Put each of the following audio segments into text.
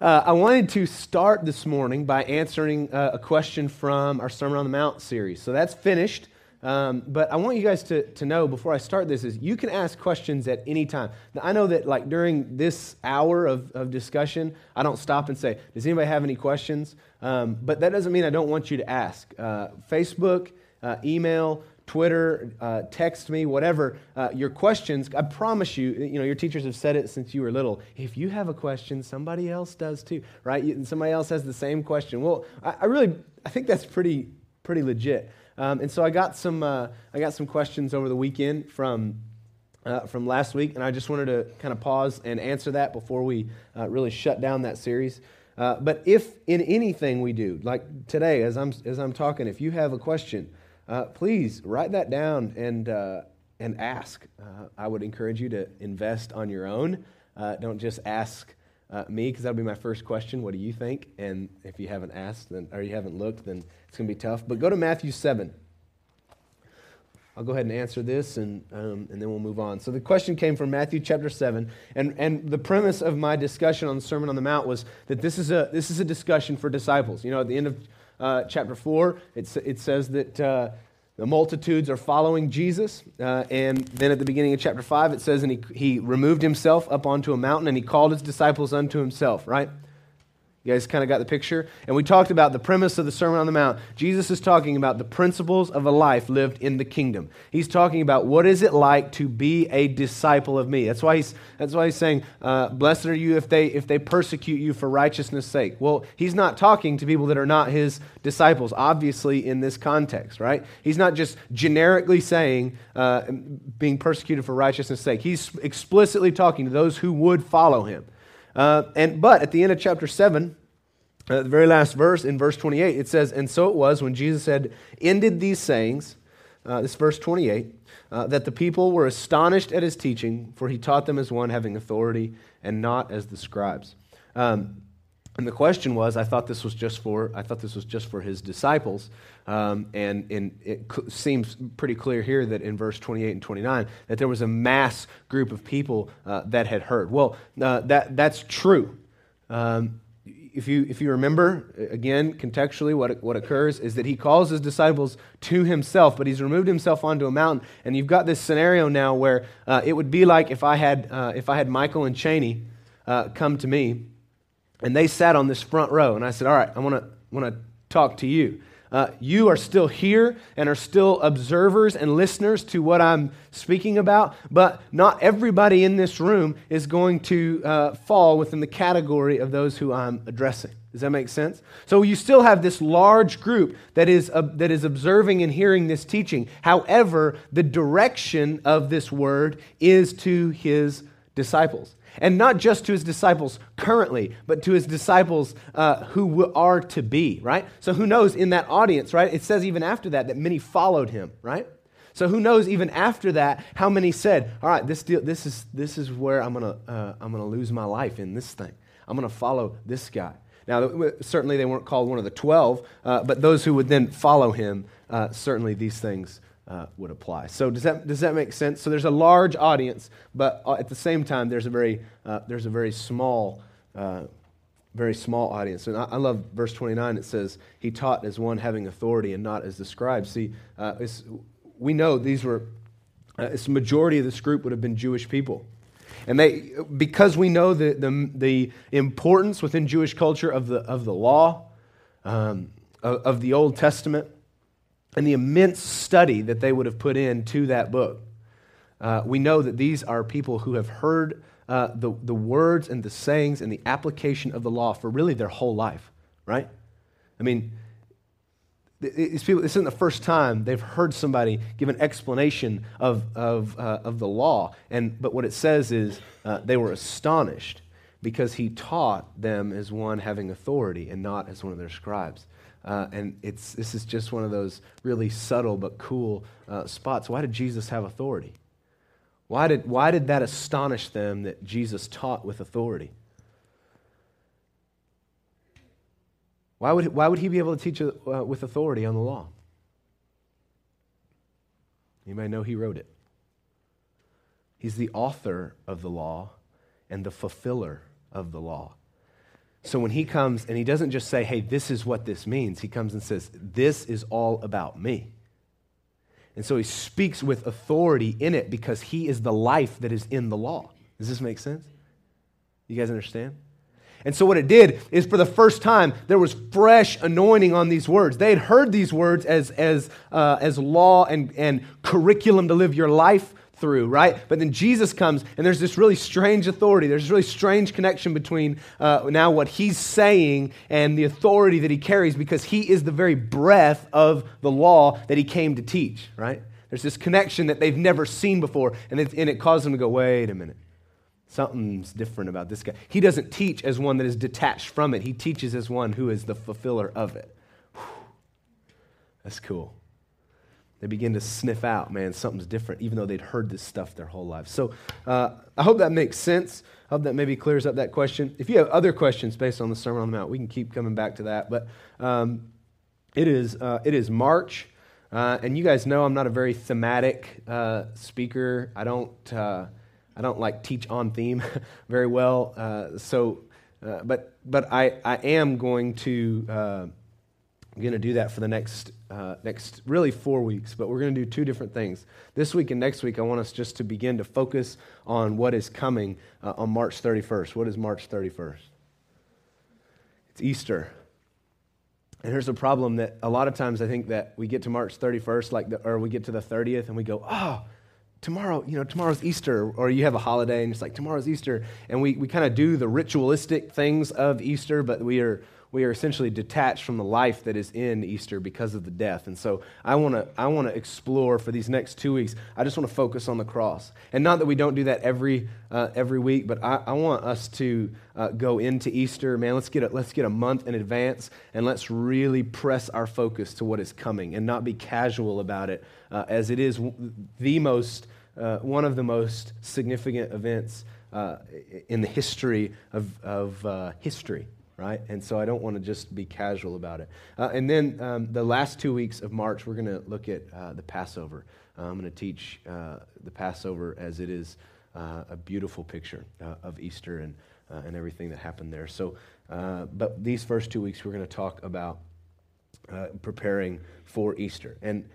Uh, I wanted to start this morning by answering uh, a question from our Sermon on the Mount series. So that's finished. Um, but I want you guys to, to know before I start this is you can ask questions at any time. Now, I know that like during this hour of, of discussion, I don't stop and say, does anybody have any questions? Um, but that doesn't mean I don't want you to ask. Uh, Facebook, uh, email, Twitter, uh, text me, whatever, uh, your questions, I promise you, you know, your teachers have said it since you were little. If you have a question, somebody else does too, right? And somebody else has the same question. Well, I, I really, I think that's pretty, pretty legit. Um, and so I got some, uh, I got some questions over the weekend from, uh, from last week, and I just wanted to kind of pause and answer that before we uh, really shut down that series. Uh, but if in anything we do, like today, as I'm, as I'm talking, if you have a question, uh, please write that down and, uh, and ask. Uh, I would encourage you to invest on your own. Uh, don't just ask uh, me, because that'll be my first question. What do you think? And if you haven't asked then, or you haven't looked, then it's going to be tough. But go to Matthew 7. I'll go ahead and answer this and, um, and then we'll move on. So the question came from Matthew chapter 7. And, and the premise of my discussion on the Sermon on the Mount was that this is a, this is a discussion for disciples. You know, at the end of uh, chapter 4, it, it says that uh, the multitudes are following Jesus. Uh, and then at the beginning of chapter 5, it says, and he, he removed himself up onto a mountain and he called his disciples unto himself, right? You guys kind of got the picture? And we talked about the premise of the Sermon on the Mount. Jesus is talking about the principles of a life lived in the kingdom. He's talking about what is it like to be a disciple of me. That's why he's, that's why he's saying, uh, Blessed are you if they, if they persecute you for righteousness' sake. Well, he's not talking to people that are not his disciples, obviously, in this context, right? He's not just generically saying uh, being persecuted for righteousness' sake. He's explicitly talking to those who would follow him. Uh, and but at the end of chapter seven, uh, the very last verse in verse 28, it says, "And so it was when Jesus had ended these sayings." Uh, this verse 28, uh, that the people were astonished at his teaching, for he taught them as one having authority and not as the scribes. Um, and the question was, I thought this was just for, I thought this was just for his disciples. Um, and, it seems pretty clear here that in verse 28 and 29 that there was a mass group of people uh, that had heard. Well, uh, that, that's true. Um, if you, if you remember, again, contextually, what, what occurs is that he calls his disciples to himself, but he's removed himself onto a mountain. And you've got this scenario now where uh, it would be like if I had, uh, if I had Michael and Cheney uh, come to me and they sat on this front row, and I said, All right, I want to talk to you. Uh, you are still here and are still observers and listeners to what I'm speaking about, but not everybody in this room is going to uh, fall within the category of those who I'm addressing. Does that make sense? So you still have this large group that is, uh, that is observing and hearing this teaching. However, the direction of this word is to his disciples. And not just to his disciples currently, but to his disciples uh, who are to be, right? So who knows in that audience, right? It says even after that that many followed him, right? So who knows even after that how many said, all right, this, deal, this, is, this is where I'm going to uh, I'm going to lose my life in this thing. I'm going to follow this guy. Now, certainly they weren't called one of the 12, uh, but those who would then follow him, uh, certainly these things uh, would apply. So does that, does that make sense? So there's a large audience, but uh, at the same time, there's a very, uh, there's a very small, uh, very small audience. And I, I, love verse 29. It says, he taught as one having authority and not as the scribes. See, uh, we know these were, uh, this majority of this group would have been Jewish people. And they, because we know the, the, the importance within Jewish culture of the, of the law, um, of, of the Old Testament, and the immense study that they would have put into that book. Uh, we know that these are people who have heard uh, the, the words and the sayings and the application of the law for really their whole life, right? I mean, these people, this isn't the first time they've heard somebody give an explanation of, of, uh, of the law. And, but what it says is uh, they were astonished because he taught them as one having authority and not as one of their scribes. Uh, and it's, this is just one of those really subtle but cool uh, spots. Why did Jesus have authority? Why did, why did that astonish them that Jesus taught with authority? Why would, why would he be able to teach uh, with authority on the law? You may know he wrote it. He's the author of the law and the fulfiller of the law. So when he comes and he doesn't just say, hey, this is what this means, he comes and says, this is all about me. And so he speaks with authority in it because he is the life that is in the law. Does this make sense? You guys understand? And so, what it did is for the first time, there was fresh anointing on these words. They had heard these words as, as, uh, as law and, and curriculum to live your life through, right? But then Jesus comes, and there's this really strange authority. There's this really strange connection between uh, now what he's saying and the authority that he carries because he is the very breath of the law that he came to teach, right? There's this connection that they've never seen before, and it, and it caused them to go, wait a minute. Something's different about this guy. He doesn't teach as one that is detached from it, he teaches as one who is the fulfiller of it. Whew. That's cool. They begin to sniff out, man, something's different, even though they'd heard this stuff their whole lives. So uh, I hope that makes sense. I hope that maybe clears up that question. If you have other questions based on the Sermon on the Mount, we can keep coming back to that. But um, it, is, uh, it is March, uh, and you guys know I'm not a very thematic uh, speaker. I don't uh, I don't like teach on theme very well. Uh, so, but but I, I am going to uh, going to do that for the next uh, next really four weeks. But we're going to do two different things this week and next week. I want us just to begin to focus on what is coming uh, on March 31st. What is March 31st? It's Easter. And here's a problem that a lot of times I think that we get to March 31st, like the, or we get to the 30th, and we go, oh tomorrow, you know, tomorrow's Easter, or you have a holiday and it's like tomorrow's Easter, and we, we kind of do the ritualistic things of Easter, but we are we are essentially detached from the life that is in Easter because of the death. And so I want to I want to explore for these next two weeks. I just want to focus on the cross, and not that we don't do that every uh, every week, but I, I want us to uh, go into Easter. Man, let's get a, let's get a month in advance, and let's really press our focus to what is coming, and not be casual about it, uh, as it is the most uh, one of the most significant events uh, in the history of, of uh, history right? And so I don't want to just be casual about it. Uh, and then um, the last two weeks of March, we're going to look at uh, the Passover. Uh, I'm going to teach uh, the Passover as it is uh, a beautiful picture uh, of Easter and, and everything that happened there. So, but these first two weeks, we're going to talk about preparing for Easter. And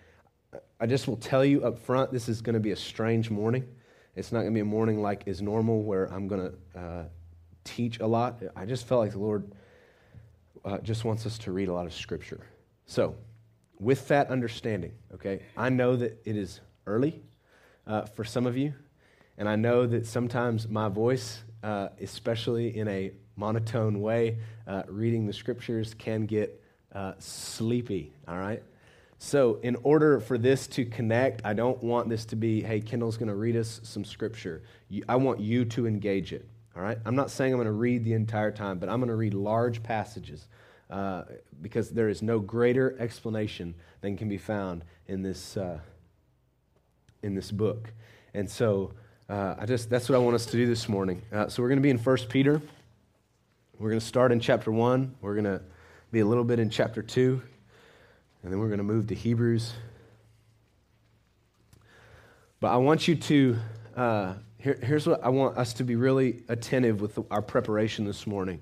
I just will tell you up front, this is going to be a strange morning. It's not going to be a morning like is normal where I'm going to teach a lot. I just felt like the Lord uh, just wants us to read a lot of Scripture. So, with that understanding, okay, I know that it is early uh, for some of you, and I know that sometimes my voice, uh, especially in a monotone way, uh, reading the Scriptures can get uh, sleepy, all right? So, in order for this to connect, I don't want this to be, hey, Kendall's going to read us some Scripture. I want you to engage it. All right? I'm not saying I'm going to read the entire time, but I'm going to read large passages uh, because there is no greater explanation than can be found in this, uh, in this book. And so uh, I just, that's what I want us to do this morning. Uh, so we're going to be in 1 Peter. We're going to start in chapter 1. We're going to be a little bit in chapter 2. And then we're going to move to Hebrews. But I want you to uh, here, here's what I want us to be really attentive with our preparation this morning.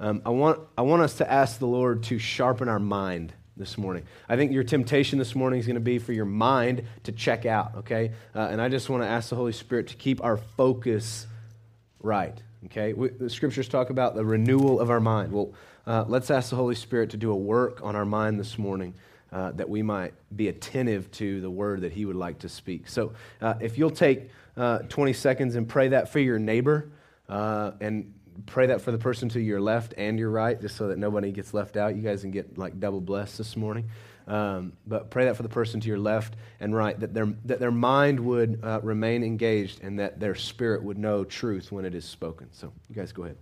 Um, I, want, I want us to ask the Lord to sharpen our mind this morning. I think your temptation this morning is going to be for your mind to check out, okay? Uh, and I just want to ask the Holy Spirit to keep our focus right, okay? We, the scriptures talk about the renewal of our mind. Well, uh, let's ask the Holy Spirit to do a work on our mind this morning. Uh, that we might be attentive to the word that he would like to speak. So, uh, if you'll take uh, 20 seconds and pray that for your neighbor uh, and pray that for the person to your left and your right, just so that nobody gets left out. You guys can get like double blessed this morning. Um, but pray that for the person to your left and right, that their, that their mind would uh, remain engaged and that their spirit would know truth when it is spoken. So, you guys go ahead.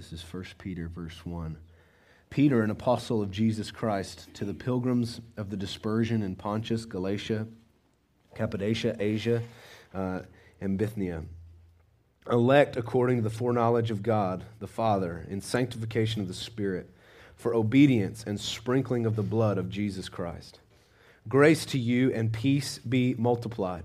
This is 1 Peter, verse 1. Peter, an apostle of Jesus Christ, to the pilgrims of the dispersion in Pontus, Galatia, Cappadocia, Asia, uh, and Bithynia, elect according to the foreknowledge of God the Father, in sanctification of the Spirit, for obedience and sprinkling of the blood of Jesus Christ. Grace to you and peace be multiplied.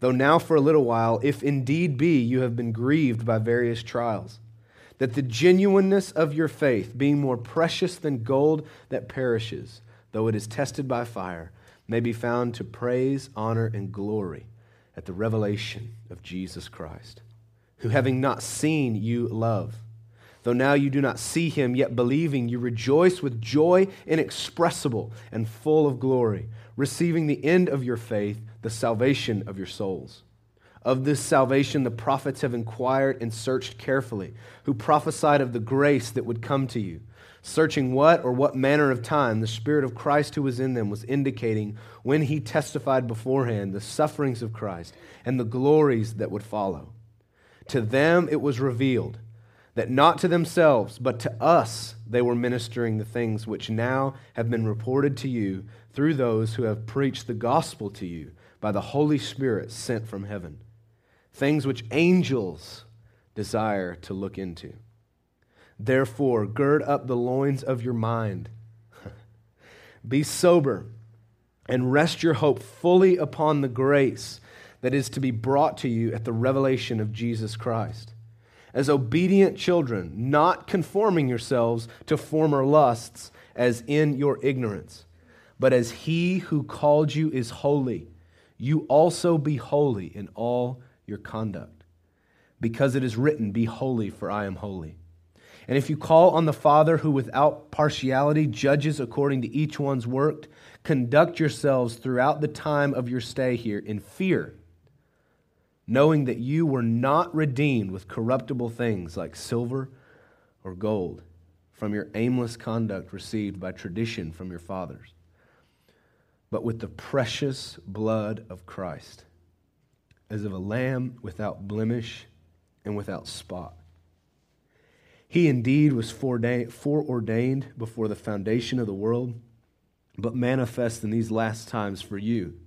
though now for a little while, if indeed be you have been grieved by various trials, that the genuineness of your faith, being more precious than gold that perishes, though it is tested by fire, may be found to praise, honor, and glory at the revelation of Jesus Christ, who having not seen you love. Though now you do not see him, yet believing, you rejoice with joy inexpressible and full of glory, receiving the end of your faith the salvation of your souls. Of this salvation, the prophets have inquired and searched carefully, who prophesied of the grace that would come to you, searching what or what manner of time the Spirit of Christ who was in them was indicating when he testified beforehand the sufferings of Christ and the glories that would follow. To them it was revealed that not to themselves, but to us they were ministering the things which now have been reported to you through those who have preached the gospel to you by the Holy Spirit sent from heaven, things which angels desire to look into. Therefore, gird up the loins of your mind, be sober, and rest your hope fully upon the grace that is to be brought to you at the revelation of Jesus Christ. As obedient children, not conforming yourselves to former lusts as in your ignorance, but as he who called you is holy you also be holy in all your conduct. Because it is written, Be holy, for I am holy. And if you call on the Father who without partiality judges according to each one's work, conduct yourselves throughout the time of your stay here in fear, knowing that you were not redeemed with corruptible things like silver or gold from your aimless conduct received by tradition from your fathers but with the precious blood of Christ, as of a lamb without blemish and without spot. He indeed was foreordained before the foundation of the world, but manifest in these last times for you,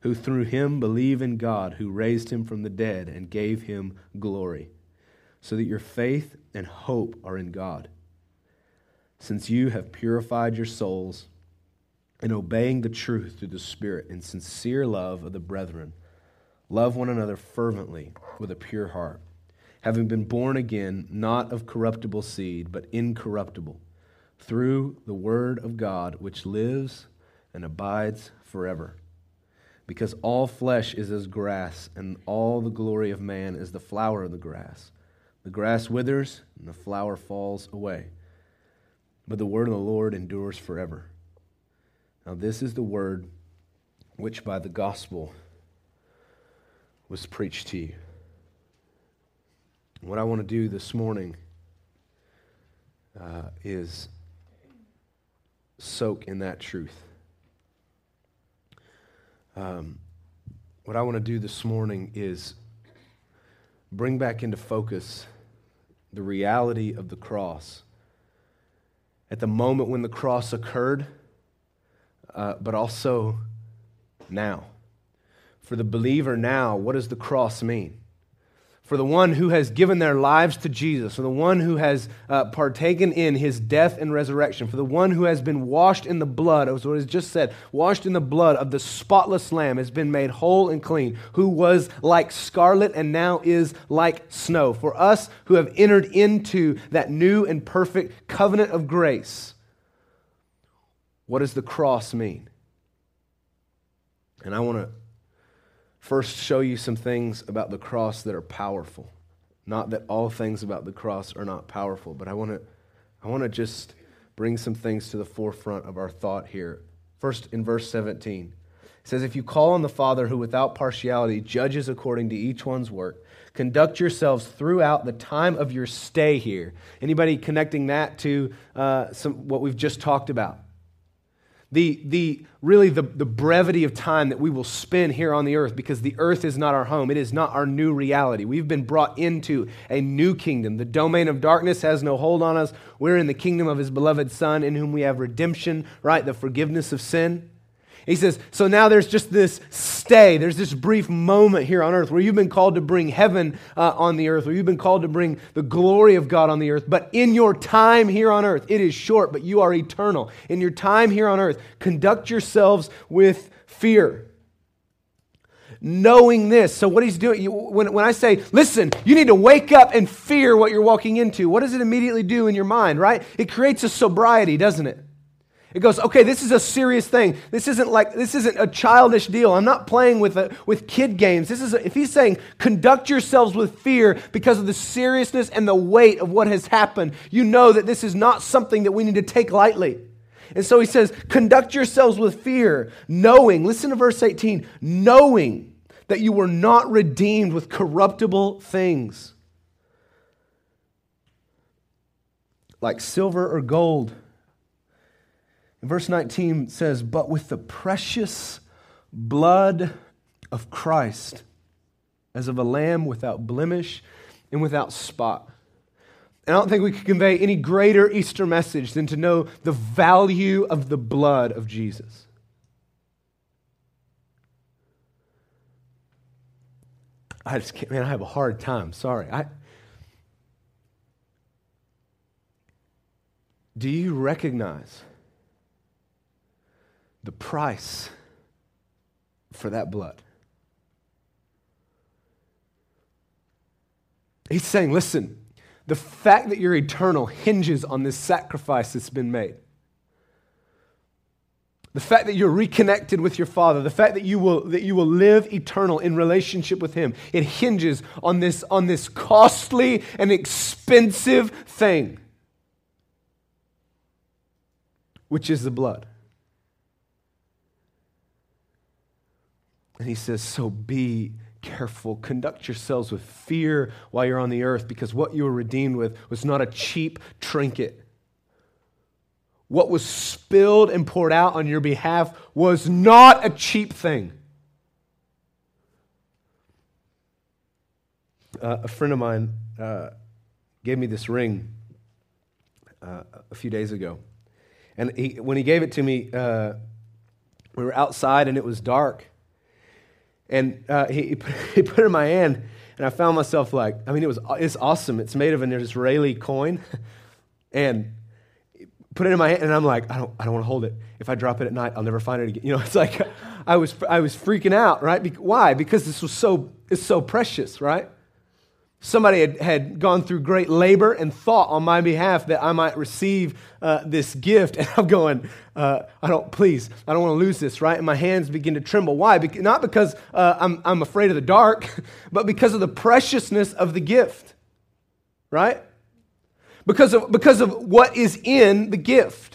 who through him believe in God, who raised him from the dead and gave him glory, so that your faith and hope are in God. Since you have purified your souls, and obeying the truth through the Spirit in sincere love of the brethren. Love one another fervently with a pure heart, having been born again, not of corruptible seed, but incorruptible, through the Word of God, which lives and abides forever. Because all flesh is as grass, and all the glory of man is the flower of the grass. The grass withers, and the flower falls away. But the word of the Lord endures forever. Now, this is the word which by the gospel was preached to you. What I want to do this morning uh, is soak in that truth. Um, what I want to do this morning is bring back into focus the reality of the cross. At the moment when the cross occurred, uh, but also now. For the believer now, what does the cross mean? For the one who has given their lives to Jesus, for the one who has uh, partaken in his death and resurrection, for the one who has been washed in the blood, as what is just said, washed in the blood of the spotless Lamb, has been made whole and clean, who was like scarlet and now is like snow. For us who have entered into that new and perfect covenant of grace, what does the cross mean? And I want to first show you some things about the cross that are powerful. Not that all things about the cross are not powerful, but I want to I want to just bring some things to the forefront of our thought here. First, in verse 17, it says, If you call on the Father who without partiality judges according to each one's work, conduct yourselves throughout the time of your stay here. Anybody connecting that to uh, some, what we've just talked about? The, the really the, the brevity of time that we will spend here on the earth because the earth is not our home. It is not our new reality. We've been brought into a new kingdom. The domain of darkness has no hold on us. We're in the kingdom of his beloved Son, in whom we have redemption, right? The forgiveness of sin. He says, so now there's just this stay. There's this brief moment here on earth where you've been called to bring heaven uh, on the earth, where you've been called to bring the glory of God on the earth. But in your time here on earth, it is short, but you are eternal. In your time here on earth, conduct yourselves with fear. Knowing this. So, what he's doing, you, when, when I say, listen, you need to wake up and fear what you're walking into, what does it immediately do in your mind, right? It creates a sobriety, doesn't it? It goes, okay, this is a serious thing. This isn't like this isn't a childish deal. I'm not playing with a, with kid games. This is a, if he's saying conduct yourselves with fear because of the seriousness and the weight of what has happened, you know that this is not something that we need to take lightly. And so he says, conduct yourselves with fear, knowing, listen to verse 18, knowing that you were not redeemed with corruptible things like silver or gold Verse 19 says, But with the precious blood of Christ, as of a lamb without blemish and without spot. And I don't think we could convey any greater Easter message than to know the value of the blood of Jesus. I just can't, man, I have a hard time. Sorry. I, do you recognize the price for that blood. He's saying, listen, the fact that you're eternal hinges on this sacrifice that's been made. The fact that you're reconnected with your Father, the fact that you will, that you will live eternal in relationship with Him, it hinges on this, on this costly and expensive thing, which is the blood. And he says, So be careful. Conduct yourselves with fear while you're on the earth, because what you were redeemed with was not a cheap trinket. What was spilled and poured out on your behalf was not a cheap thing. Uh, a friend of mine uh, gave me this ring uh, a few days ago. And he, when he gave it to me, uh, we were outside and it was dark. And uh, he, he, put, he put it in my hand, and I found myself like, I mean, it was it's awesome. It's made of an Israeli coin, and put it in my hand, and I'm like, I don't, I don't want to hold it. If I drop it at night, I'll never find it again. You know, it's like I was, I was freaking out, right? Why? Because this was so, it's so precious, right? Somebody had, had gone through great labor and thought on my behalf that I might receive uh, this gift. And I'm going, uh, I don't, please, I don't want to lose this, right? And my hands begin to tremble. Why? Be- not because uh, I'm, I'm afraid of the dark, but because of the preciousness of the gift, right? Because of, because of what is in the gift.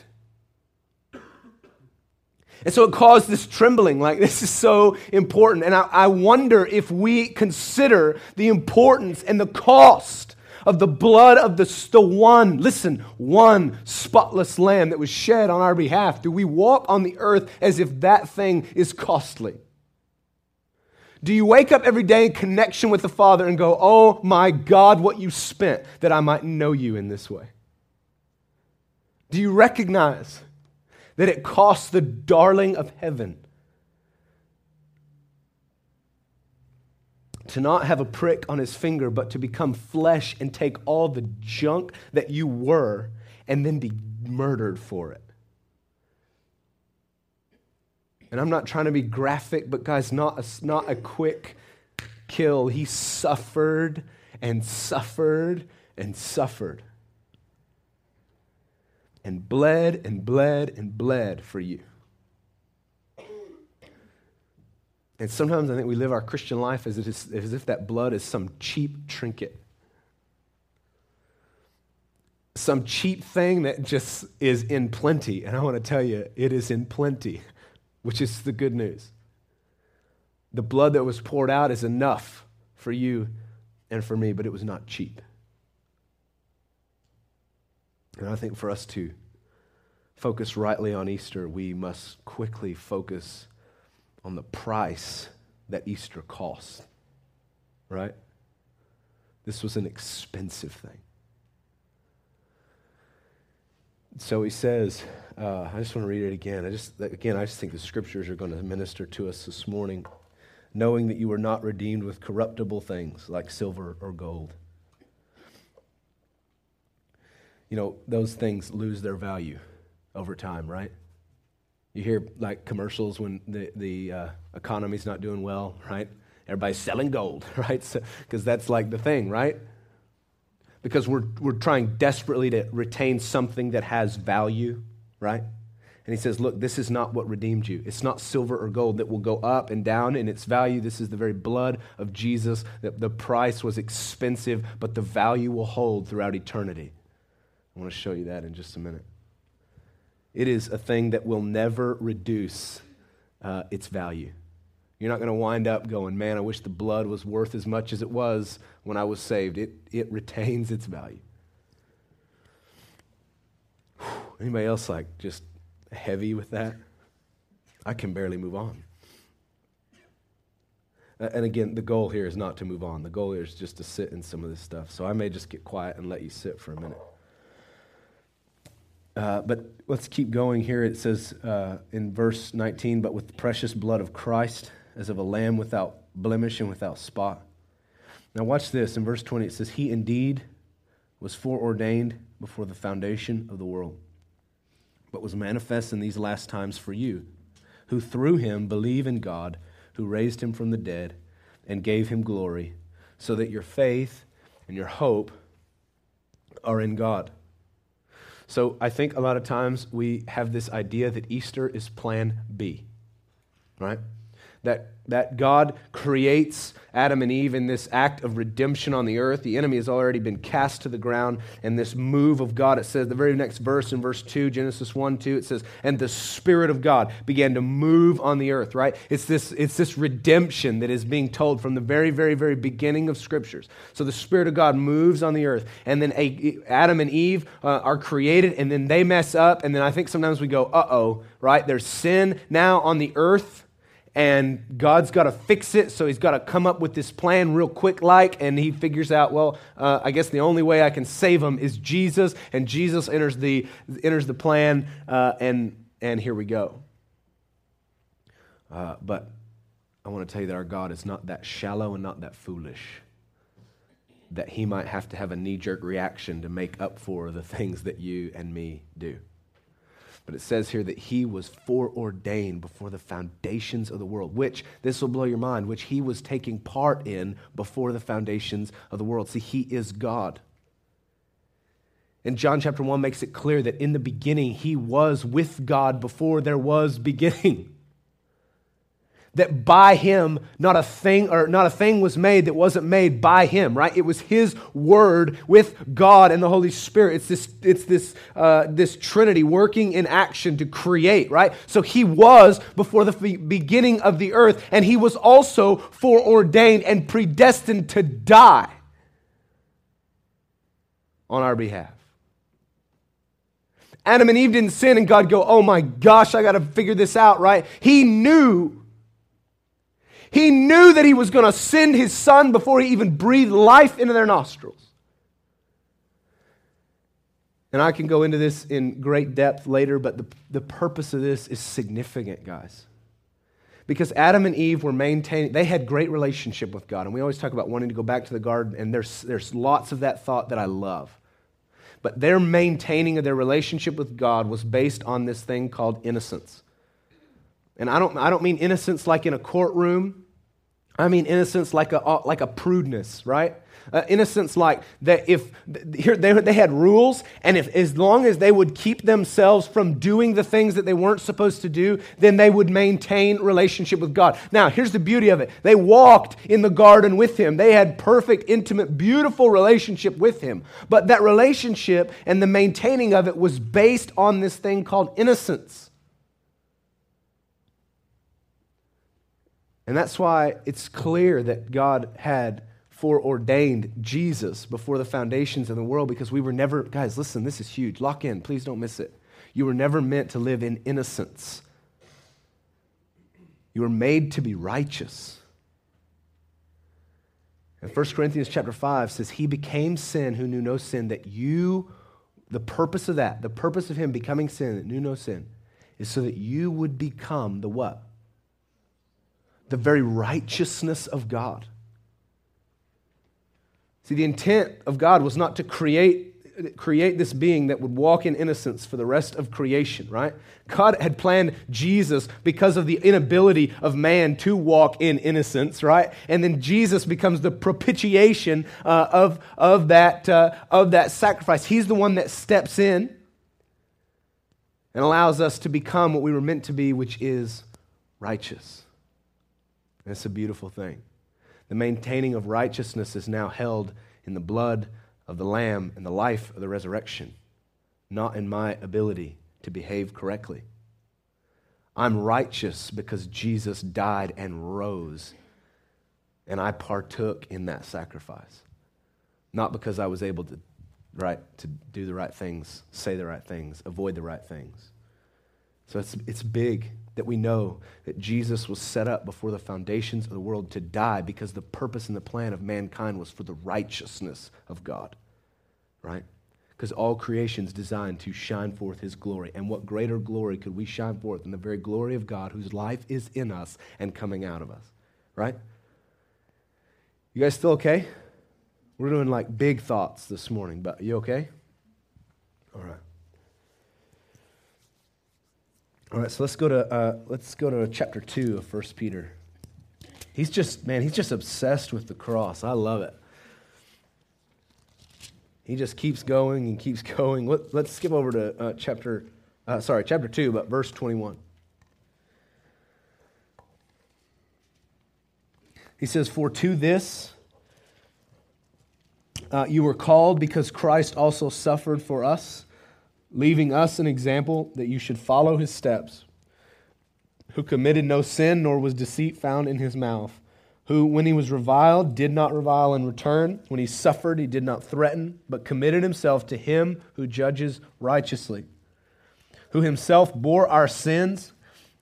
And so it caused this trembling, like this is so important. And I, I, wonder if we consider the importance and the cost of the blood of the, the one, listen, one spotless lamb that was shed on our behalf. Do we walk on the earth as if that thing is costly? Do you wake up every day in connection with the Father and go, Oh my God, what you spent that I might know you in this way? Do you recognize that it cost the darling of heaven to not have a prick on his finger, but to become flesh and take all the junk that you were and then be murdered for it. And I'm not trying to be graphic, but guys, not a, not a quick kill. He suffered and suffered and suffered and bled and bled and bled for you. And sometimes I think we live our Christian life as, as if that blood is some cheap trinket, some cheap thing that just is in plenty. And I want to tell you, it is in plenty, which is the good news. The blood that was poured out is enough for you and for me, but it was not cheap. And I think for us to focus rightly on Easter, we must quickly focus on the price that Easter cost. Right? This was an expensive thing. So he says, uh, I just want to read it again. I just, again, I just think the scriptures are going to minister to us this morning, knowing that you were not redeemed with corruptible things like silver or gold. You know, those things lose their value over time, right? You hear like commercials when the, the uh, economy's not doing well, right? Everybody's selling gold, right? Because so, that's like the thing, right? because we're, we're trying desperately to retain something that has value, right? And he says, Look, this is not what redeemed you. It's not silver or gold that will go up and down in its value. This is the very blood of Jesus. That the price was expensive, but the value will hold throughout eternity. I want to show you that in just a minute. It is a thing that will never reduce uh, its value. You're not going to wind up going, man, I wish the blood was worth as much as it was when I was saved. It, it retains its value. Anybody else like just heavy with that? I can barely move on. And again, the goal here is not to move on. The goal here is just to sit in some of this stuff. So I may just get quiet and let you sit for a minute. Uh, but let's keep going here. It says uh, in verse 19, but with the precious blood of Christ as of a lamb without blemish and without spot. Now, watch this. In verse 20, it says, He indeed was foreordained before the foundation of the world, but was manifest in these last times for you, who through him believe in God, who raised him from the dead and gave him glory, so that your faith and your hope are in God. So I think a lot of times we have this idea that Easter is plan B, right? That, that God creates Adam and Eve in this act of redemption on the earth. The enemy has already been cast to the ground, and this move of God, it says, the very next verse in verse 2, Genesis 1 2, it says, and the Spirit of God began to move on the earth, right? It's this, it's this redemption that is being told from the very, very, very beginning of Scriptures. So the Spirit of God moves on the earth, and then a, Adam and Eve uh, are created, and then they mess up, and then I think sometimes we go, uh oh, right? There's sin now on the earth and God's got to fix it, so he's got to come up with this plan real quick, like, and he figures out, well, uh, I guess the only way I can save him is Jesus, and Jesus enters the enters the plan, uh, and and here we go. Uh, but I want to tell you that our God is not that shallow and not that foolish. That he might have to have a knee jerk reaction to make up for the things that you and me do. But it says here that he was foreordained before the foundations of the world, which, this will blow your mind, which he was taking part in before the foundations of the world. See, he is God. And John chapter 1 makes it clear that in the beginning, he was with God before there was beginning that by him not a thing or not a thing was made that wasn't made by him right? It was his word with god and the holy spirit. It's this it's this uh, this trinity working in action to create right? So he was before the beginning of the earth and he was also foreordained and predestined to die on our behalf. Adam and Eve didn't sin and God go, oh my gosh, I got to figure this out, right? He knew he knew that he was going to send his son before he even breathed life into their nostrils. And I can go into this in great depth later, but the, the purpose of this is significant, guys. Because Adam and Eve were maintaining, they had great relationship with God. And we always talk about wanting to go back to the garden, and there's, there's lots of that thought that I love. But their maintaining of their relationship with God was based on this thing called innocence. And I don't, I don't mean innocence like in a courtroom. I mean innocence like a, uh, like a prudeness, right? Uh, innocence like that if here they, they had rules and if as long as they would keep themselves from doing the things that they weren't supposed to do then they would maintain relationship with god. Now here's the beauty of it. They walked in the garden with him. They had perfect intimate beautiful relationship with him. But that relationship and the maintaining of it was based on this thing called innocence And that's why it's clear that God had foreordained Jesus before the foundations of the world because we were never, guys, listen, this is huge. Lock in, please don't miss it. You were never meant to live in innocence. You were made to be righteous. And 1 Corinthians chapter 5 says, He became sin who knew no sin, that you, the purpose of that, the purpose of Him becoming sin that knew no sin, is so that you would become the what? The very righteousness of God. See, the intent of God was not to create create this being that would walk in innocence for the rest of creation, right? God had planned Jesus because of the inability of man to walk in innocence, right? And then Jesus becomes the propitiation uh, of, of, that, uh, of that sacrifice. He's the one that steps in and allows us to become what we were meant to be, which is righteous. It's a beautiful thing. The maintaining of righteousness is now held in the blood of the Lamb and the life of the resurrection, not in my ability to behave correctly. I'm righteous because Jesus died and rose, and I partook in that sacrifice. Not because I was able to, right, to do the right things, say the right things, avoid the right things. So it's, it's big that we know that Jesus was set up before the foundations of the world to die because the purpose and the plan of mankind was for the righteousness of God, right? Because all creation is designed to shine forth his glory. And what greater glory could we shine forth than the very glory of God whose life is in us and coming out of us, right? You guys still okay? We're doing like big thoughts this morning, but you okay? All right. All right, so let's go to uh, let's go to chapter two of First Peter. He's just man, he's just obsessed with the cross. I love it. He just keeps going and keeps going. Let, us skip over to uh, chapter, uh, sorry, chapter two, but verse twenty-one. He says, "For to this uh, you were called, because Christ also suffered for us." Leaving us an example that you should follow his steps, who committed no sin, nor was deceit found in his mouth, who, when he was reviled, did not revile in return, when he suffered, he did not threaten, but committed himself to him who judges righteously, who himself bore our sins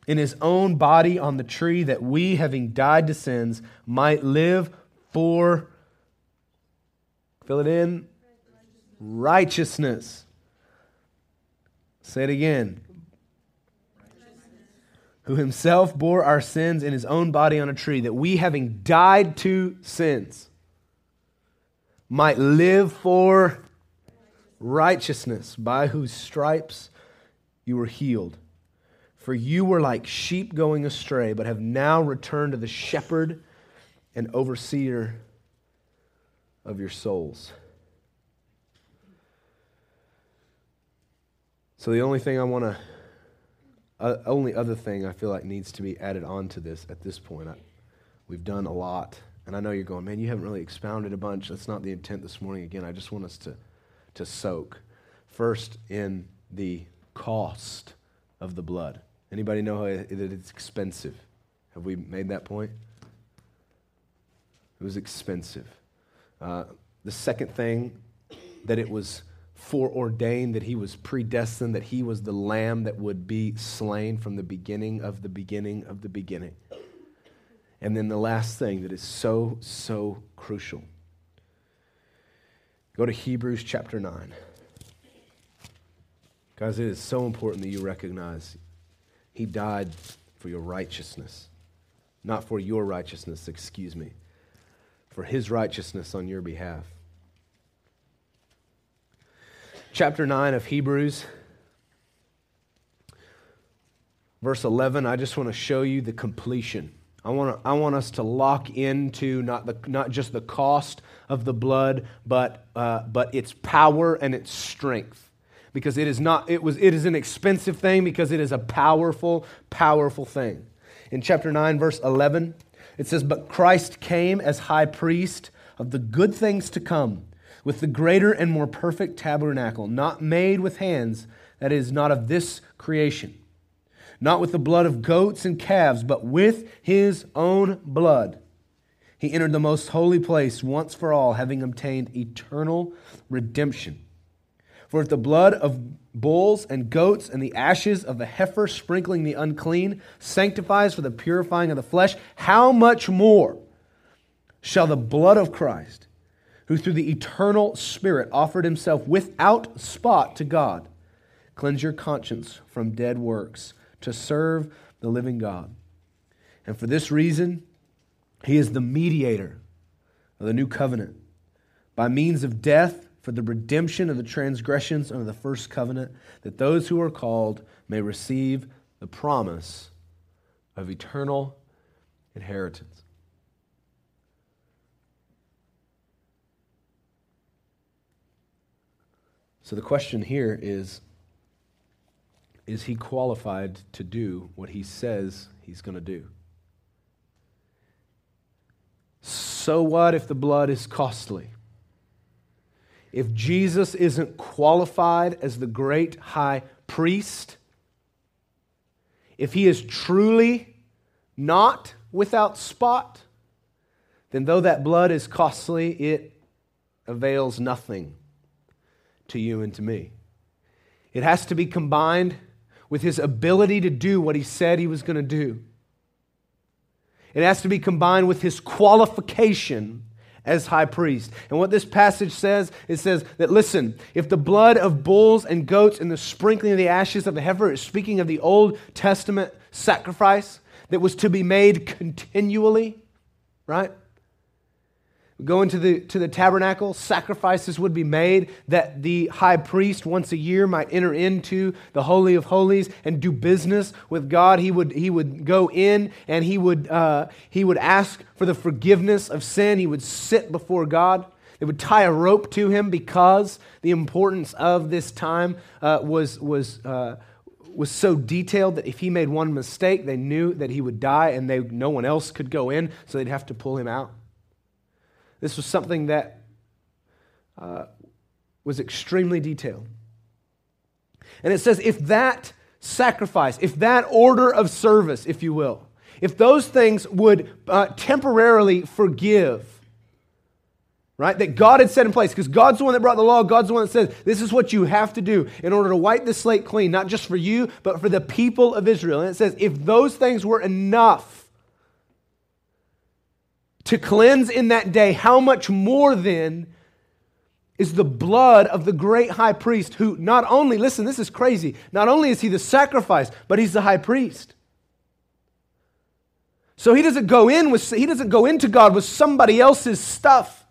in his own body on the tree, that we, having died to sins, might live for, fill it in, righteousness Say it again. Who himself bore our sins in his own body on a tree, that we, having died to sins, might live for righteousness, by whose stripes you were healed. For you were like sheep going astray, but have now returned to the shepherd and overseer of your souls. So the only thing I want to, uh, only other thing I feel like needs to be added on to this at this point, I, we've done a lot. And I know you're going, man, you haven't really expounded a bunch. That's not the intent this morning. Again, I just want us to, to soak. First, in the cost of the blood. Anybody know that it's expensive? Have we made that point? It was expensive. Uh, the second thing, that it was foreordained, that he was predestined, that he was the lamb that would be slain from the beginning of the beginning of the beginning. And then the last thing that is so, so crucial. Go to Hebrews chapter 9. Guys, it is so important that you recognize he died for your righteousness. Not for your righteousness, excuse me, for his righteousness on your behalf chapter 9 of Hebrews, verse 11, I just want to show you the completion I want, to, I want us to lock into not, the, not just the cost of the blood, but, uh, but its power and its strength. Because it is, not, it, was, it is an expensive thing, because it is a powerful, powerful thing. In chapter 9, verse 11, it says, But Christ came as high priest of the good things to come, with the greater and more perfect tabernacle, not made with hands, that is, not of this creation not with the blood of goats and calves, but with his own blood. He entered the most holy place once for all, having obtained eternal redemption. For if the blood of bulls and goats and the ashes of the heifer sprinkling the unclean sanctifies for the purifying of the flesh, how much more shall the blood of Christ, who through the eternal Spirit offered himself without spot to God, cleanse your conscience from dead works? to serve the living God. And for this reason, he is the mediator of the new covenant by means of death for the redemption of the transgressions under the first covenant, that those who are called may receive the promise of eternal inheritance. So the question here is is he qualified to do what he says he's going to do? So what if the blood is costly? If Jesus isn't qualified as the great high priest, if he is truly not without spot, then though that blood is costly, it avails nothing to you and to me. It has to be combined with his ability to do what he said he was going to do. It has to be combined with his qualification as high priest. And what this passage says, it says that listen, if the blood of bulls and goats and the sprinkling of the ashes of the heifer is speaking of the Old Testament sacrifice that was to be made continually, right? Go into the, to the tabernacle, sacrifices would be made that the high priest once a year might enter into the Holy of Holies and do business with God. He would, he would go in and he would, uh, he would ask for the forgiveness of sin. He would sit before God. They would tie a rope to him because the importance of this time uh, was, was, uh, was so detailed that if he made one mistake, they knew that he would die and they, no one else could go in, so they'd have to pull him out. This was something that uh, was extremely detailed. And it says, if that sacrifice, if that order of service, if you will, if those things would uh, temporarily forgive, right, that God had set in place, because God's the one that brought the law, God's the one that says, this is what you have to do in order to wipe the slate clean, not just for you, but for the people of Israel. And it says, if those things were enough, to cleanse in that day, how much more then is the blood of the great high priest who not only, listen, this is crazy, not only is he the sacrifice, but he's the high priest. So he doesn't go in with he doesn't go into God with somebody else's stuff.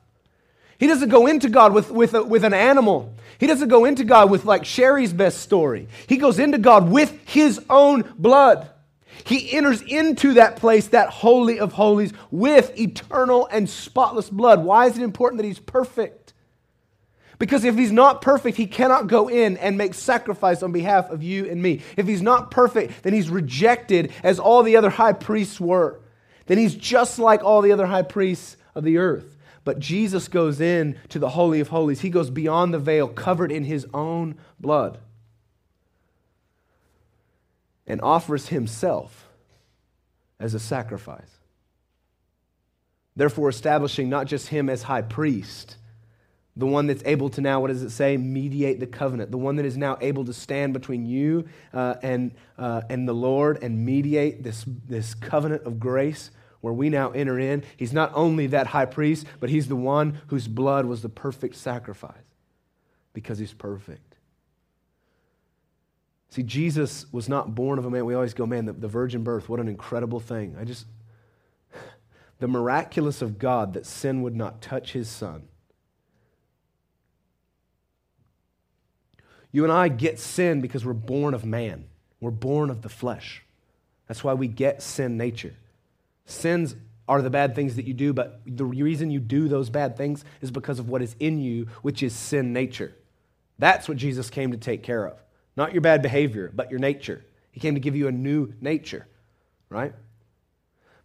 He doesn't go into God with, with, a, with an animal. He doesn't go into God with like Sherry's best story. He goes into God with his own blood. He enters into that place, that holy of holies, with eternal and spotless blood. Why is it important that he's perfect? Because if he's not perfect, he cannot go in and make sacrifice on behalf of you and me. If he's not perfect, then he's rejected as all the other high priests were. Then he's just like all the other high priests of the earth. But Jesus goes in to the Holy of Holies. He goes beyond the veil, covered in his own blood and offers himself as a sacrifice. Therefore, establishing not just him as high priest, the one that's able to now, what does it say, mediate the covenant, the one that is now able to stand between you uh, and, uh, and the Lord and mediate this, this covenant of grace where we now enter in. He's not only that high priest, but he's the one whose blood was the perfect sacrifice because he's perfect. See, Jesus was not born of a man. We always go, man, the, the virgin birth, what an incredible thing. I just, the miraculous of God that sin would not touch his son. You and I get sin because we're born of man, we're born of the flesh. That's why we get sin nature. Sins are the bad things that you do, but the reason you do those bad things is because of what is in you, which is sin nature. That's what Jesus came to take care of. Not your bad behavior, but your nature. He came to give you a new nature, right?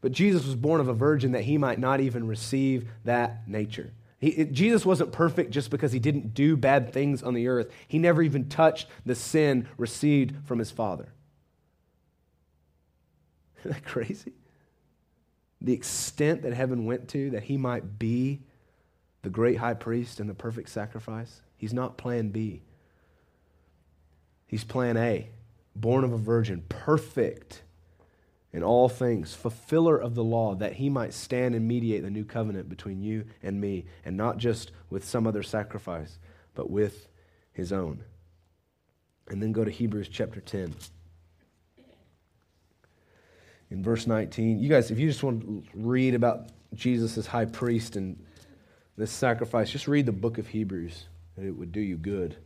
But Jesus was born of a virgin that he might not even receive that nature. He, it, Jesus wasn't perfect just because he didn't do bad things on the earth. He never even touched the sin received from his Father. Isn't that crazy? The extent that heaven went to that he might be the great high priest and the perfect sacrifice. He's not plan B. He's plan A, born of a virgin, perfect in all things, fulfiller of the law, that he might stand and mediate the new covenant between you and me, and not just with some other sacrifice, but with his own. And then go to Hebrews chapter 10. In verse 19, you guys, if you just want to read about Jesus as high priest and this sacrifice, just read the book of Hebrews, and it would do you good.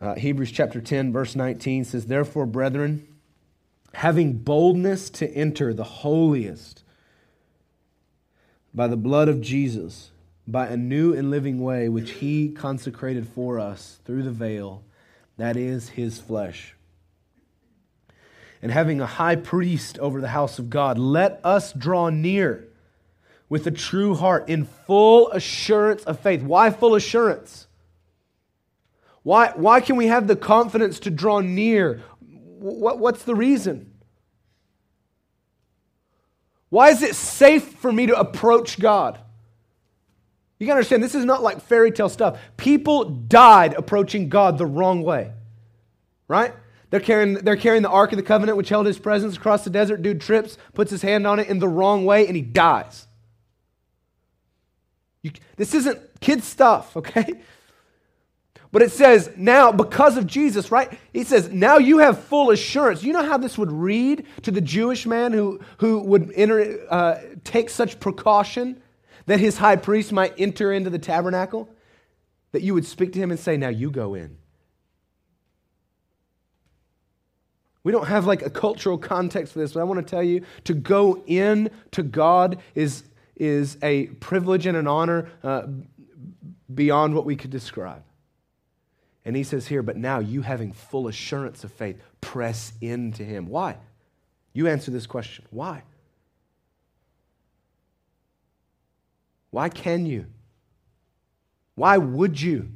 Uh, Hebrews chapter 10, verse 19 says, Therefore, brethren, having boldness to enter the holiest by the blood of Jesus, by a new and living way which he consecrated for us through the veil, that is his flesh. And having a high priest over the house of God, let us draw near with a true heart in full assurance of faith. Why full assurance? Why, why can we have the confidence to draw near what, what's the reason? Why is it safe for me to approach God? You gotta understand, this is not like fairy tale stuff. People died approaching God the wrong way, right? They're carrying, they're carrying the Ark of the Covenant, which held his presence across the desert. Dude trips, puts his hand on it in the wrong way, and he dies. You, this isn't kid stuff, okay? But it says now, because of Jesus, right? He says, now you have full assurance. You know how this would read to the Jewish man who, who would enter, uh, take such precaution that his high priest might enter into the tabernacle? That you would speak to him and say, now you go in. We don't have like a cultural context for this, but I want to tell you to go in to God is, is a privilege and an honor uh, beyond what we could describe. And he says here, but now you having full assurance of faith, press into him. Why? You answer this question. Why? Why can you? Why would you?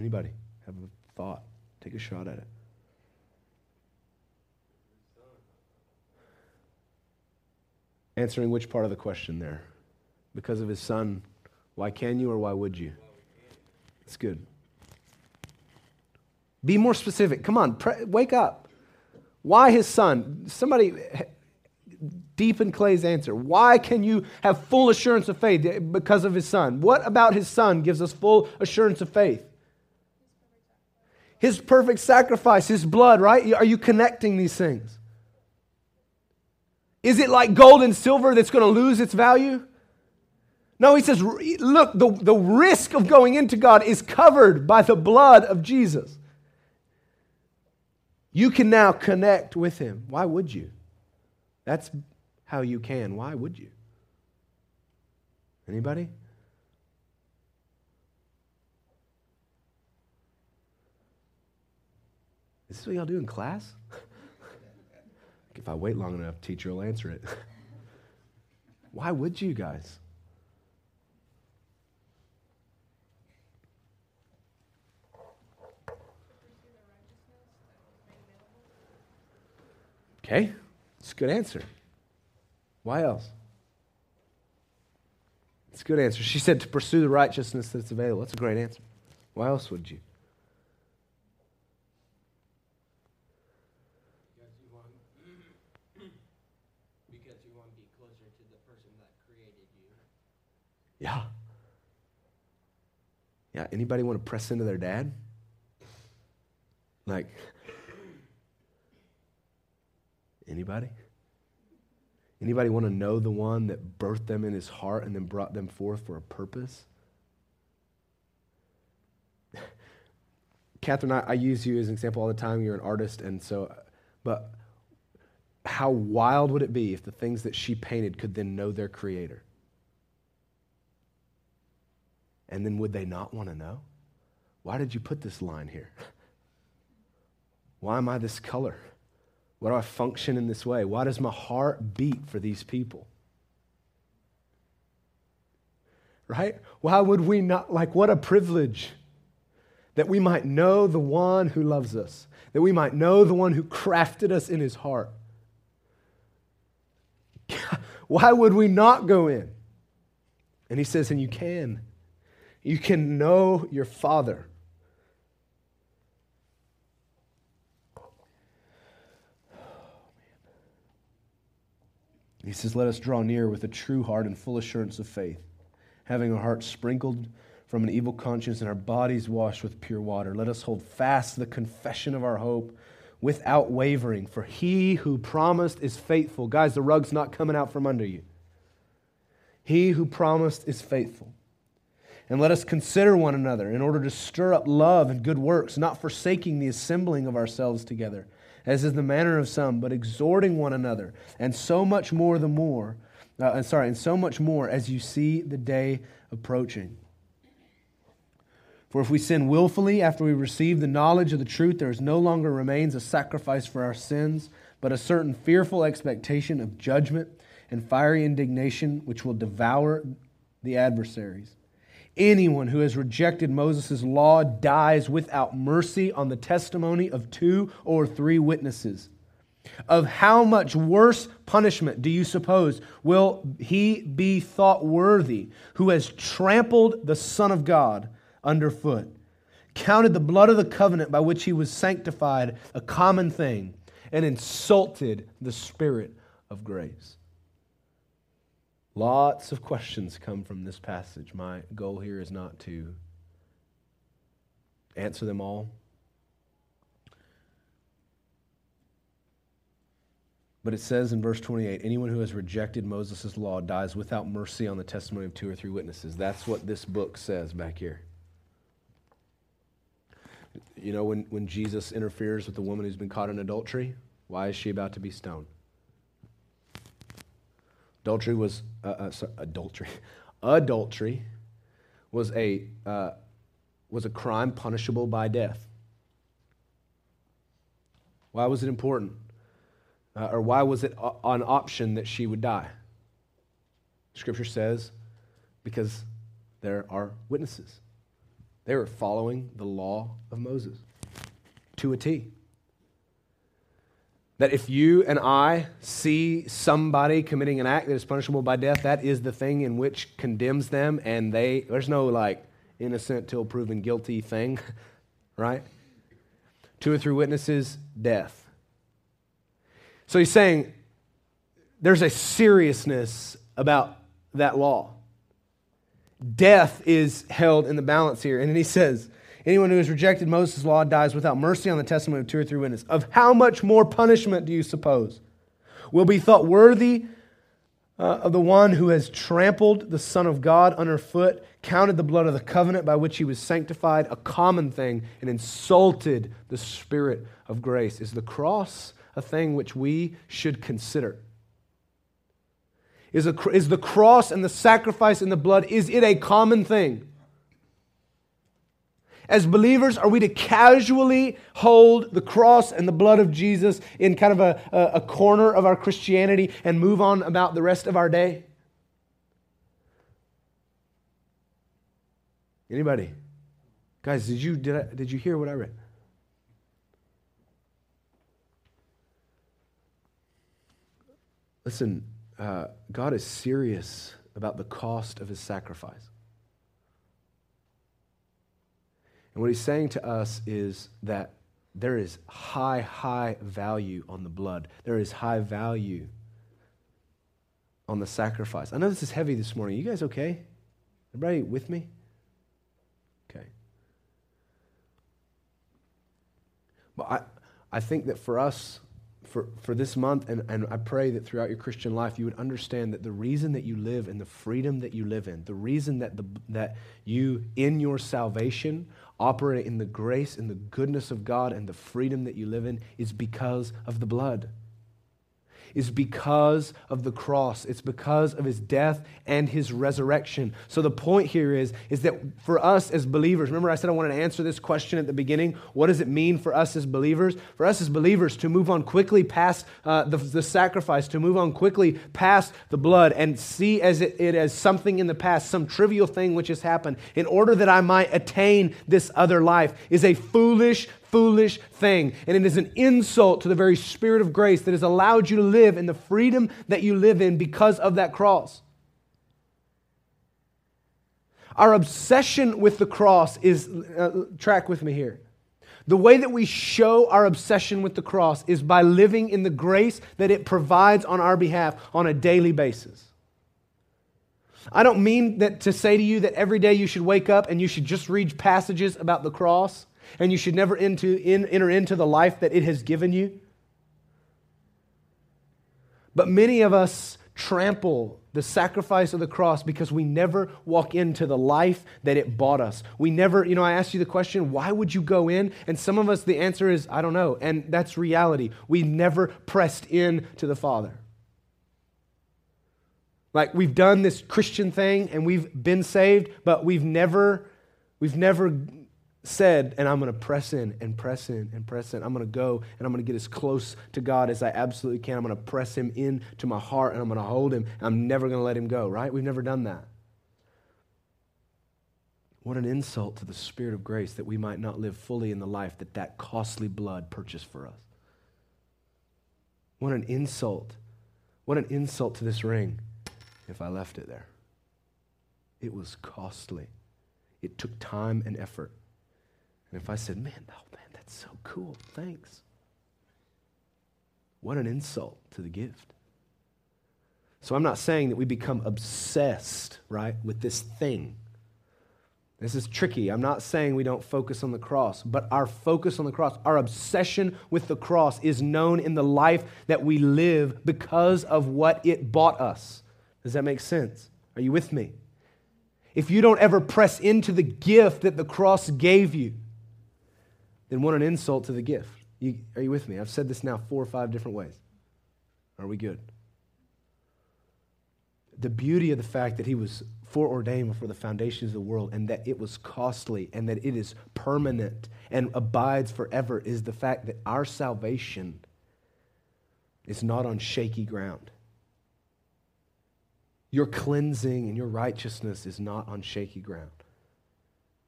Anybody have a thought? Take a shot at it. Answering which part of the question there? Because of his son why can you or why would you? It's good. Be more specific. Come on, pre- wake up. Why his son? Somebody deepen Clay's answer. Why can you have full assurance of faith? Because of his son. What about his son gives us full assurance of faith? His perfect sacrifice, his blood, right? Are you connecting these things? Is it like gold and silver that's going to lose its value? No, he says, look, the, the risk of going into God is covered by the blood of Jesus. You can now connect with him. Why would you? That's how you can. Why would you? Anybody? Is this what y'all do in class? if I wait long enough, teacher will answer it. Why would you guys? Okay, it's a good answer. Why else? It's a good answer. She said to pursue the righteousness that's available. That's a great answer. Why else would you? Because you want, because you want to be closer to the person that created you. Yeah. Yeah, anybody want to press into their dad? Like, Anybody? Anybody want to know the one that birthed them in his heart and then brought them forth for a purpose? Catherine, I, I use you as an example all the time. You're an artist, and so, but how wild would it be if the things that she painted could then know their creator? And then would they not want to know? Why did you put this line here? Why am I this color? Why do I function in this way? Why does my heart beat for these people? Right? Why would we not? Like, what a privilege that we might know the one who loves us, that we might know the one who crafted us in his heart. Why would we not go in? And he says, and you can. You can know your Father. He says, Let us draw near with a true heart and full assurance of faith, having our hearts sprinkled from an evil conscience and our bodies washed with pure water. Let us hold fast the confession of our hope without wavering, for he who promised is faithful. Guys, the rug's not coming out from under you. He who promised is faithful. And let us consider one another in order to stir up love and good works, not forsaking the assembling of ourselves together, as is the manner of some, but exhorting one another, and so much more the more, uh, sorry, and so much more as you see the day approaching. For if we sin willfully after we receive the knowledge of the truth, there is no longer remains a sacrifice for our sins, but a certain fearful expectation of judgment and fiery indignation which will devour the adversaries. Anyone who has rejected Moses' law dies without mercy on the testimony of two or three witnesses. Of how much worse punishment do you suppose will he be thought worthy who has trampled the Son of God? underfoot, counted the blood of the covenant by which he was sanctified a common thing, and insulted the Spirit of grace. Lots of questions come from this passage. My goal here is not to answer them all. But it says in verse 28 anyone who has rejected Moses' law dies without mercy on the testimony of two or three witnesses. That's what this book says back here. You know, when, when Jesus interferes with the woman who's been caught in adultery, why is she about to be stoned? Adultery was, uh, uh, sorry, adultery. adultery was a, uh, was a crime punishable by death. Why was it important? Uh, or why was it an option that she would die? Scripture says, because there are witnesses. They were following the law of Moses to a T. That if you and I see somebody committing an act that is punishable by death, that is the thing in which condemns them, and they, there's no like innocent till proven guilty thing, right? Two or three witnesses, death. So he's saying there's a seriousness about that law death is held in the balance here. And then he says, Anyone who has rejected Moses' law dies without mercy on the testimony of two or three witnesses. Of how much more punishment do you suppose will be thought worthy uh, of the one who has trampled the Son of God underfoot, counted the blood of the covenant by which he was sanctified a common thing, and insulted the Spirit of grace? Is the cross a thing which we should consider? Is, a, is the cross and the sacrifice and the blood, is it a common thing? As believers, are we to casually hold the cross and the blood of Jesus in kind of a, a, a corner of our Christianity and move on about the rest of our day? Anybody? Guys, did you, did, I, did you hear what I read? Listen, uh, God is serious about the cost of his sacrifice. And what he's saying to us is that there is high, high value on the blood. There is high value on the sacrifice. I know this is heavy this morning. You guys okay? Everybody with me? Okay. But I, I think that for us, for, for this month, and, and I pray that throughout your Christian life, you would understand that the reason that you live in the freedom that you live in, the reason that, the, that you, in your salvation, operate in the grace and the goodness of God and the freedom that you live in, is because of the blood is because of the cross. It's because of his death and his resurrection. So the point here is, is that for us as believers, remember I said I wanted to answer this question at the beginning. What does it mean for us as believers? For us as believers to move on quickly past uh, the, the sacrifice, to move on quickly past the blood and see as it, it as something in the past, some trivial thing which has happened, in order that I might attain this other life, is a foolish foolish thing. And it is an insult to the very Spirit of grace that has allowed you to live in the freedom that you live in because of that cross. Our obsession with the cross is, uh, track with me here. The way that we show our obsession with the cross is by living in the grace that it provides on our behalf on a daily basis. I don't mean that to say to you that every day you should wake up and you should just read passages about the cross and you should never into, in, enter into the life that it has given you. But many of us trample the sacrifice of the cross because we never walk into the life that it bought us. We never, you know, I asked you the question, why would you go in? And some of us, the answer is, I don't know. And that's reality. We never pressed in to the Father. Like we've done this Christian thing and we've been saved, but we've never, we've never said, and I'm going to press in and press in and press in. I'm going to go and I'm going to get as close to God as I absolutely can. I'm going to press him into my heart and I'm going to hold him. I'm never going to let him go, right? We've never done that. What an insult to the Spirit of grace that we might not live fully in the life that that costly blood purchased for us. What an insult. What an insult to this ring if I left it there. It was costly. It took time and effort. And if I said, man, oh man, that's so cool, thanks. What an insult to the gift. So I'm not saying that we become obsessed, right, with this thing. This is tricky. I'm not saying we don't focus on the cross, but our focus on the cross, our obsession with the cross is known in the life that we live because of what it bought us. Does that make sense? Are you with me? If you don't ever press into the gift that the cross gave you, then what an insult to the gift. You, are you with me? I've said this now four or five different ways. Are we good? The beauty of the fact that he was foreordained before the foundations of the world and that it was costly and that it is permanent and abides forever is the fact that our salvation is not on shaky ground. Your cleansing and your righteousness is not on shaky ground.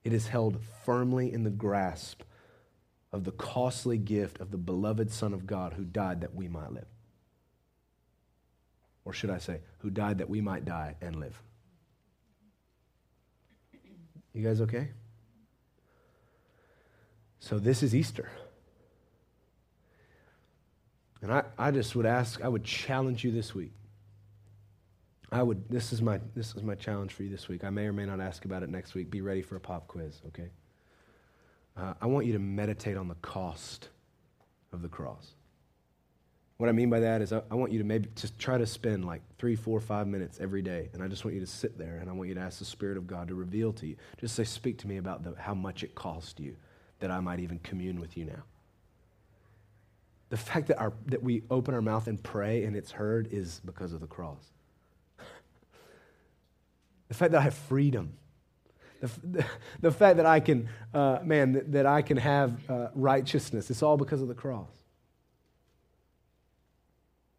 It is held firmly in the grasp of the costly gift of the beloved Son of God who died that we might live. Or should I say, who died that we might die and live. You guys okay? So this is Easter. And I, I just would ask, I would challenge you this week. I would, this is my this is my challenge for you this week. I may or may not ask about it next week. Be ready for a pop quiz, okay? Uh, I want you to meditate on the cost of the cross. What I mean by that is, I, I, want you to maybe just try to spend like three, four, five minutes every day. And I just want you to sit there and I want you to ask the Spirit of God to reveal to you. Just say, Speak to me about the, how much it cost you that I might even commune with you now. The fact that, our, that we open our mouth and pray and it's heard is because of the cross. the fact that I have freedom the, the, fact that I can, uh, man, that, that, I can have uh, righteousness, it's all because of the cross.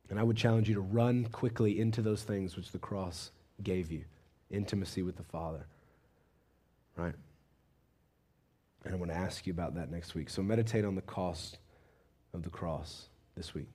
And I would challenge you to run quickly into those things which the cross gave you intimacy with the Father. Right? And I want to ask you about that next week. So meditate on the cost of the cross this week.